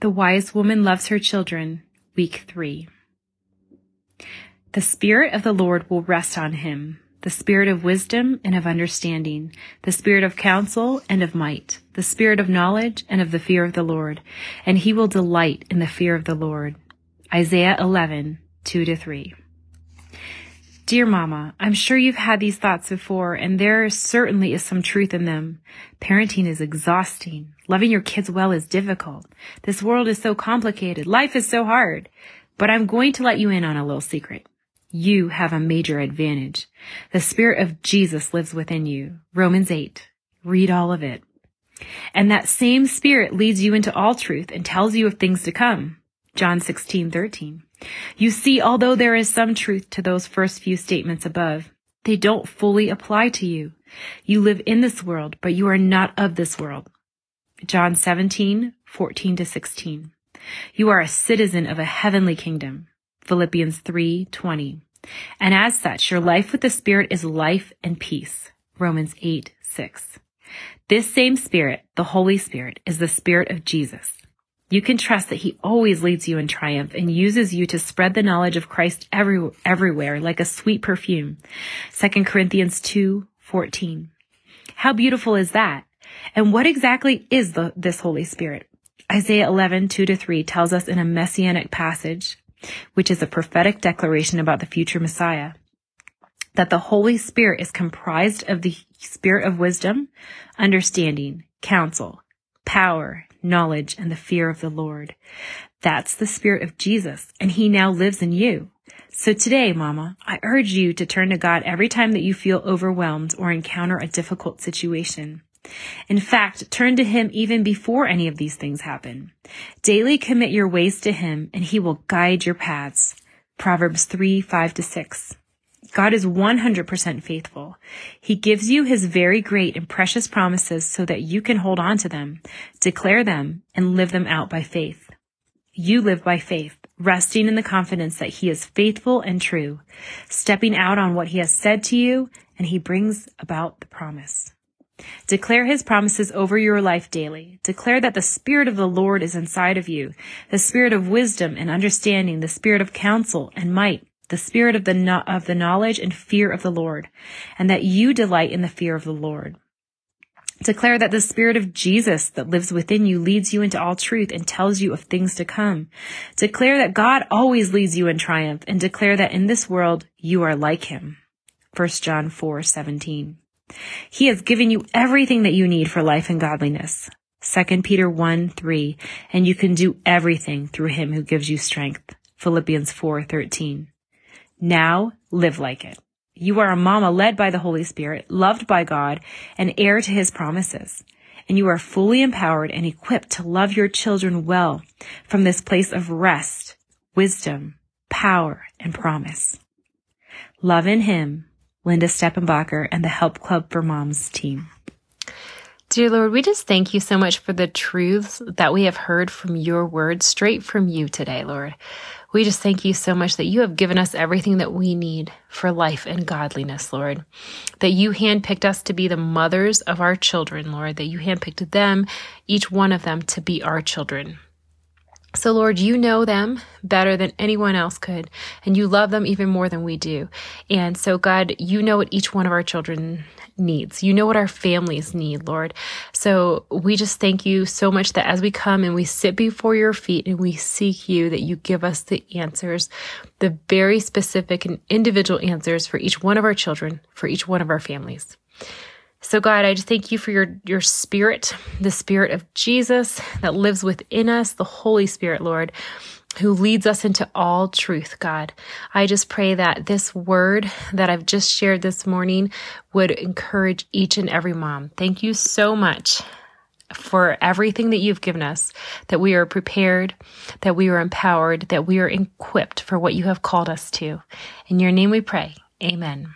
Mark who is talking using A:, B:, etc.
A: The wise woman loves her children. Week three. The Spirit of the Lord will rest on him. The Spirit of wisdom and of understanding, the Spirit of counsel and of might, the Spirit of knowledge and of the fear of the Lord. And he will delight in the fear of the Lord. Isaiah 11, 2 to 3. Dear Mama, I'm sure you've had these thoughts before, and there certainly is some truth in them. Parenting is exhausting. Loving your kids well is difficult. This world is so complicated. Life is so hard. But I'm going to let you in on a little secret. You have a major advantage. The Spirit of Jesus lives within you. Romans 8. Read all of it. And that same Spirit leads you into all truth and tells you of things to come. John 16, 13. You see, although there is some truth to those first few statements above, they don't fully apply to you. You live in this world, but you are not of this world. John 17, 14 to 16. You are a citizen of a heavenly kingdom. Philippians 3, 20. And as such, your life with the Spirit is life and peace. Romans 8, 6. This same Spirit, the Holy Spirit, is the Spirit of Jesus. You can trust that he always leads you in triumph and uses you to spread the knowledge of Christ every, everywhere like a sweet perfume. 2 Corinthians 2, 14. How beautiful is that? And what exactly is the, this Holy Spirit? Isaiah 11, 2 to 3 tells us in a messianic passage, which is a prophetic declaration about the future Messiah, that the Holy Spirit is comprised of the spirit of wisdom, understanding, counsel, power, knowledge, and the fear of the Lord. That's the spirit of Jesus, and he now lives in you. So today, mama, I urge you to turn to God every time that you feel overwhelmed or encounter a difficult situation. In fact, turn to him even before any of these things happen. Daily commit your ways to him and he will guide your paths. Proverbs 3, 5 to 6. God is 100% faithful. He gives you his very great and precious promises so that you can hold on to them, declare them, and live them out by faith. You live by faith, resting in the confidence that he is faithful and true, stepping out on what he has said to you, and he brings about the promise. Declare his promises over your life daily. Declare that the Spirit of the Lord is inside of you, the Spirit of wisdom and understanding, the Spirit of counsel and might, the spirit of the, of the knowledge and fear of the Lord, and that you delight in the fear of the Lord. Declare that the spirit of Jesus that lives within you leads you into all truth and tells you of things to come. Declare that God always leads you in triumph and declare that in this world you are like him. 1 John 4, 17. He has given you everything that you need for life and godliness. 2 Peter 1, 3. And you can do everything through him who gives you strength. Philippians 4, 13. Now live like it. You are a mama led by the Holy Spirit, loved by God, and heir to his promises. And you are fully empowered and equipped to love your children well from this place of rest, wisdom, power, and promise. Love in him, Linda Steppenbacher and the Help Club for Moms team.
B: Dear Lord, we just thank you so much for the truths that we have heard from your word straight from you today, Lord. We just thank you so much that you have given us everything that we need for life and godliness, Lord. That you handpicked us to be the mothers of our children, Lord. That you handpicked them, each one of them, to be our children. So, Lord, you know them better than anyone else could, and you love them even more than we do. And so, God, you know what each one of our children needs. You know what our families need, Lord. So, we just thank you so much that as we come and we sit before your feet and we seek you, that you give us the answers, the very specific and individual answers for each one of our children, for each one of our families. So God, I just thank you for your your spirit, the spirit of Jesus that lives within us, the Holy Spirit, Lord, who leads us into all truth, God. I just pray that this word that I've just shared this morning would encourage each and every mom. Thank you so much for everything that you've given us, that we are prepared, that we are empowered, that we are equipped for what you have called us to. In your name we pray. Amen.